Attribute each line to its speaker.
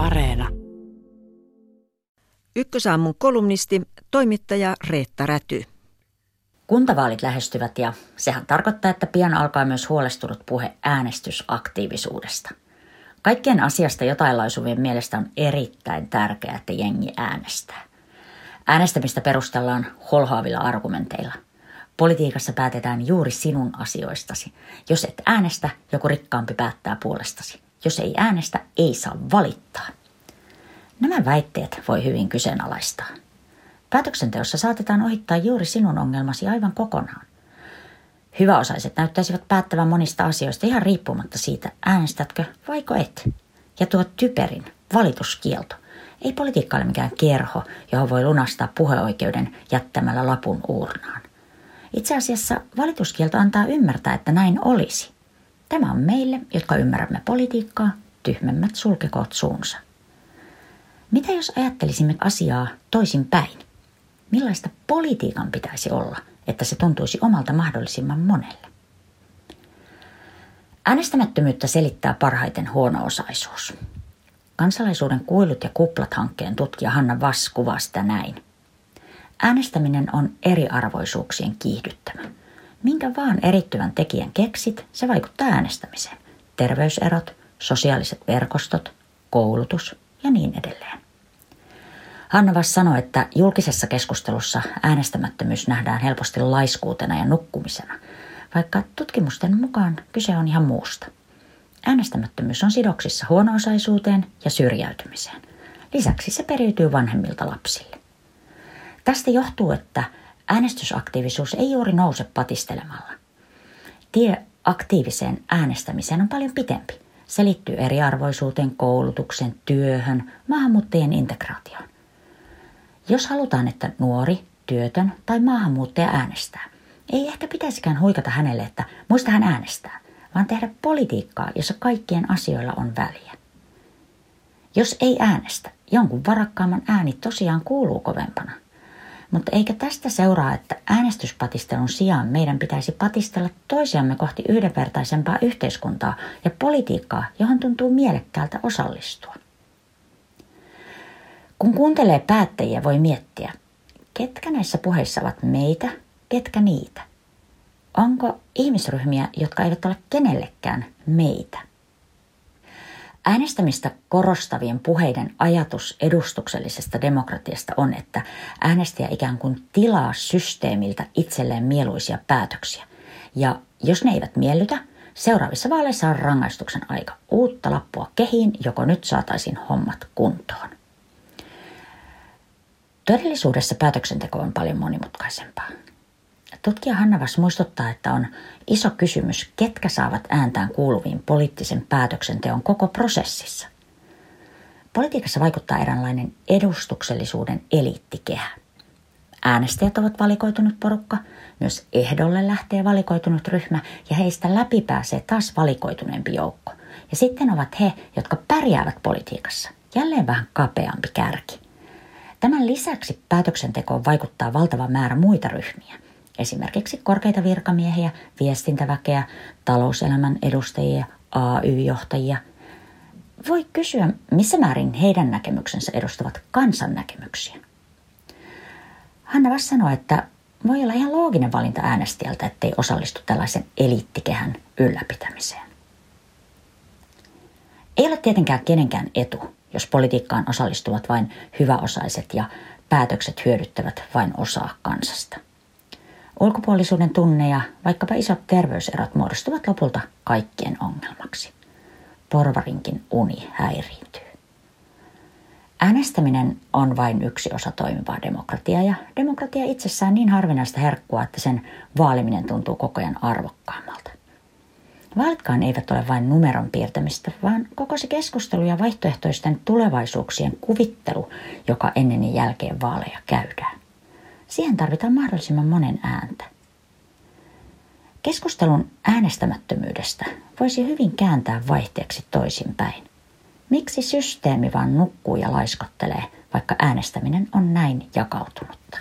Speaker 1: Areena.
Speaker 2: Ykkösaamun kolumnisti, toimittaja Reetta Räty.
Speaker 3: Kuntavaalit lähestyvät ja sehän tarkoittaa, että pian alkaa myös huolestunut puhe äänestysaktiivisuudesta. Kaikkien asiasta jotain lausuvien mielestä on erittäin tärkeää, että jengi äänestää. Äänestämistä perustellaan holhoavilla argumenteilla. Politiikassa päätetään juuri sinun asioistasi. Jos et äänestä, joku rikkaampi päättää puolestasi. Jos ei äänestä, ei saa valittaa. Nämä väitteet voi hyvin kyseenalaistaa. Päätöksenteossa saatetaan ohittaa juuri sinun ongelmasi aivan kokonaan. Hyväosaiset näyttäisivät päättävän monista asioista ihan riippumatta siitä, äänestätkö vaiko et. Ja tuo typerin valituskielto. Ei politiikka ole mikään kerho, johon voi lunastaa puheoikeuden jättämällä lapun uurnaan. Itse asiassa valituskielto antaa ymmärtää, että näin olisi. Tämä on meille, jotka ymmärrämme politiikkaa, tyhmemmät sulkekoot suunsa. Mitä jos ajattelisimme asiaa toisin päin? Millaista politiikan pitäisi olla, että se tuntuisi omalta mahdollisimman monelle? Äänestämättömyyttä selittää parhaiten huono-osaisuus. Kansalaisuuden kuilut ja kuplat hankkeen tutkija Hanna Vass kuvaa sitä näin. Äänestäminen on eriarvoisuuksien kiihdyttämä. Minkä vaan erittyvän tekijän keksit, se vaikuttaa äänestämiseen. Terveyserot, sosiaaliset verkostot, koulutus ja niin edelleen. Hanna Vass sanoi, että julkisessa keskustelussa äänestämättömyys nähdään helposti laiskuutena ja nukkumisena, vaikka tutkimusten mukaan kyse on ihan muusta. Äänestämättömyys on sidoksissa huono-osaisuuteen ja syrjäytymiseen. Lisäksi se periytyy vanhemmilta lapsille. Tästä johtuu, että äänestysaktiivisuus ei juuri nouse patistelemalla. Tie aktiiviseen äänestämiseen on paljon pitempi. Se liittyy eriarvoisuuteen, koulutuksen, työhön, maahanmuuttajien integraatioon. Jos halutaan, että nuori, työtön tai maahanmuuttaja äänestää, ei ehkä pitäisikään huikata hänelle, että muista hän äänestää, vaan tehdä politiikkaa, jossa kaikkien asioilla on väliä. Jos ei äänestä, jonkun varakkaamman ääni tosiaan kuuluu kovempana. Mutta eikä tästä seuraa, että äänestyspatistelun sijaan meidän pitäisi patistella toisiamme kohti yhdenvertaisempaa yhteiskuntaa ja politiikkaa, johon tuntuu mielekkäältä osallistua. Kun kuuntelee päättäjiä, voi miettiä, ketkä näissä puheissa ovat meitä, ketkä niitä. Onko ihmisryhmiä, jotka eivät ole kenellekään meitä? Äänestämistä korostavien puheiden ajatus edustuksellisesta demokratiasta on, että äänestäjä ikään kuin tilaa systeemiltä itselleen mieluisia päätöksiä. Ja jos ne eivät miellytä, seuraavissa vaaleissa on rangaistuksen aika. Uutta lappua kehiin, joko nyt saataisiin hommat kuntoon. Todellisuudessa päätöksenteko on paljon monimutkaisempaa. Tutkija Hannavas muistuttaa, että on iso kysymys, ketkä saavat ääntään kuuluviin poliittisen päätöksenteon koko prosessissa. Politiikassa vaikuttaa eräänlainen edustuksellisuuden eliittikehä. Äänestäjät ovat valikoitunut porukka, myös ehdolle lähtee valikoitunut ryhmä ja heistä läpi pääsee taas valikoituneempi joukko. Ja sitten ovat he, jotka pärjäävät politiikassa. Jälleen vähän kapeampi kärki. Tämän lisäksi päätöksentekoon vaikuttaa valtava määrä muita ryhmiä – esimerkiksi korkeita virkamiehiä, viestintäväkeä, talouselämän edustajia, AY-johtajia. Voi kysyä, missä määrin heidän näkemyksensä edustavat kansan näkemyksiä. Hanna Vass sanoi, että voi olla ihan looginen valinta äänestäjältä, ettei osallistu tällaisen eliittikehän ylläpitämiseen. Ei ole tietenkään kenenkään etu, jos politiikkaan osallistuvat vain hyväosaiset ja päätökset hyödyttävät vain osaa kansasta – Ulkopuolisuuden tunne ja vaikkapa isot terveyserot muodostuvat lopulta kaikkien ongelmaksi. Porvarinkin uni häiriintyy. Äänestäminen on vain yksi osa toimivaa demokratiaa ja demokratia itsessään niin harvinaista herkkua, että sen vaaliminen tuntuu koko ajan arvokkaammalta. Vaalitkaan eivät ole vain numeron piirtämistä, vaan koko se keskustelu ja vaihtoehtoisten tulevaisuuksien kuvittelu, joka ennen ja jälkeen vaaleja käydään. Siihen tarvitaan mahdollisimman monen ääntä. Keskustelun äänestämättömyydestä voisi hyvin kääntää vaihteeksi toisinpäin. Miksi systeemi vaan nukkuu ja laiskottelee, vaikka äänestäminen on näin jakautunutta?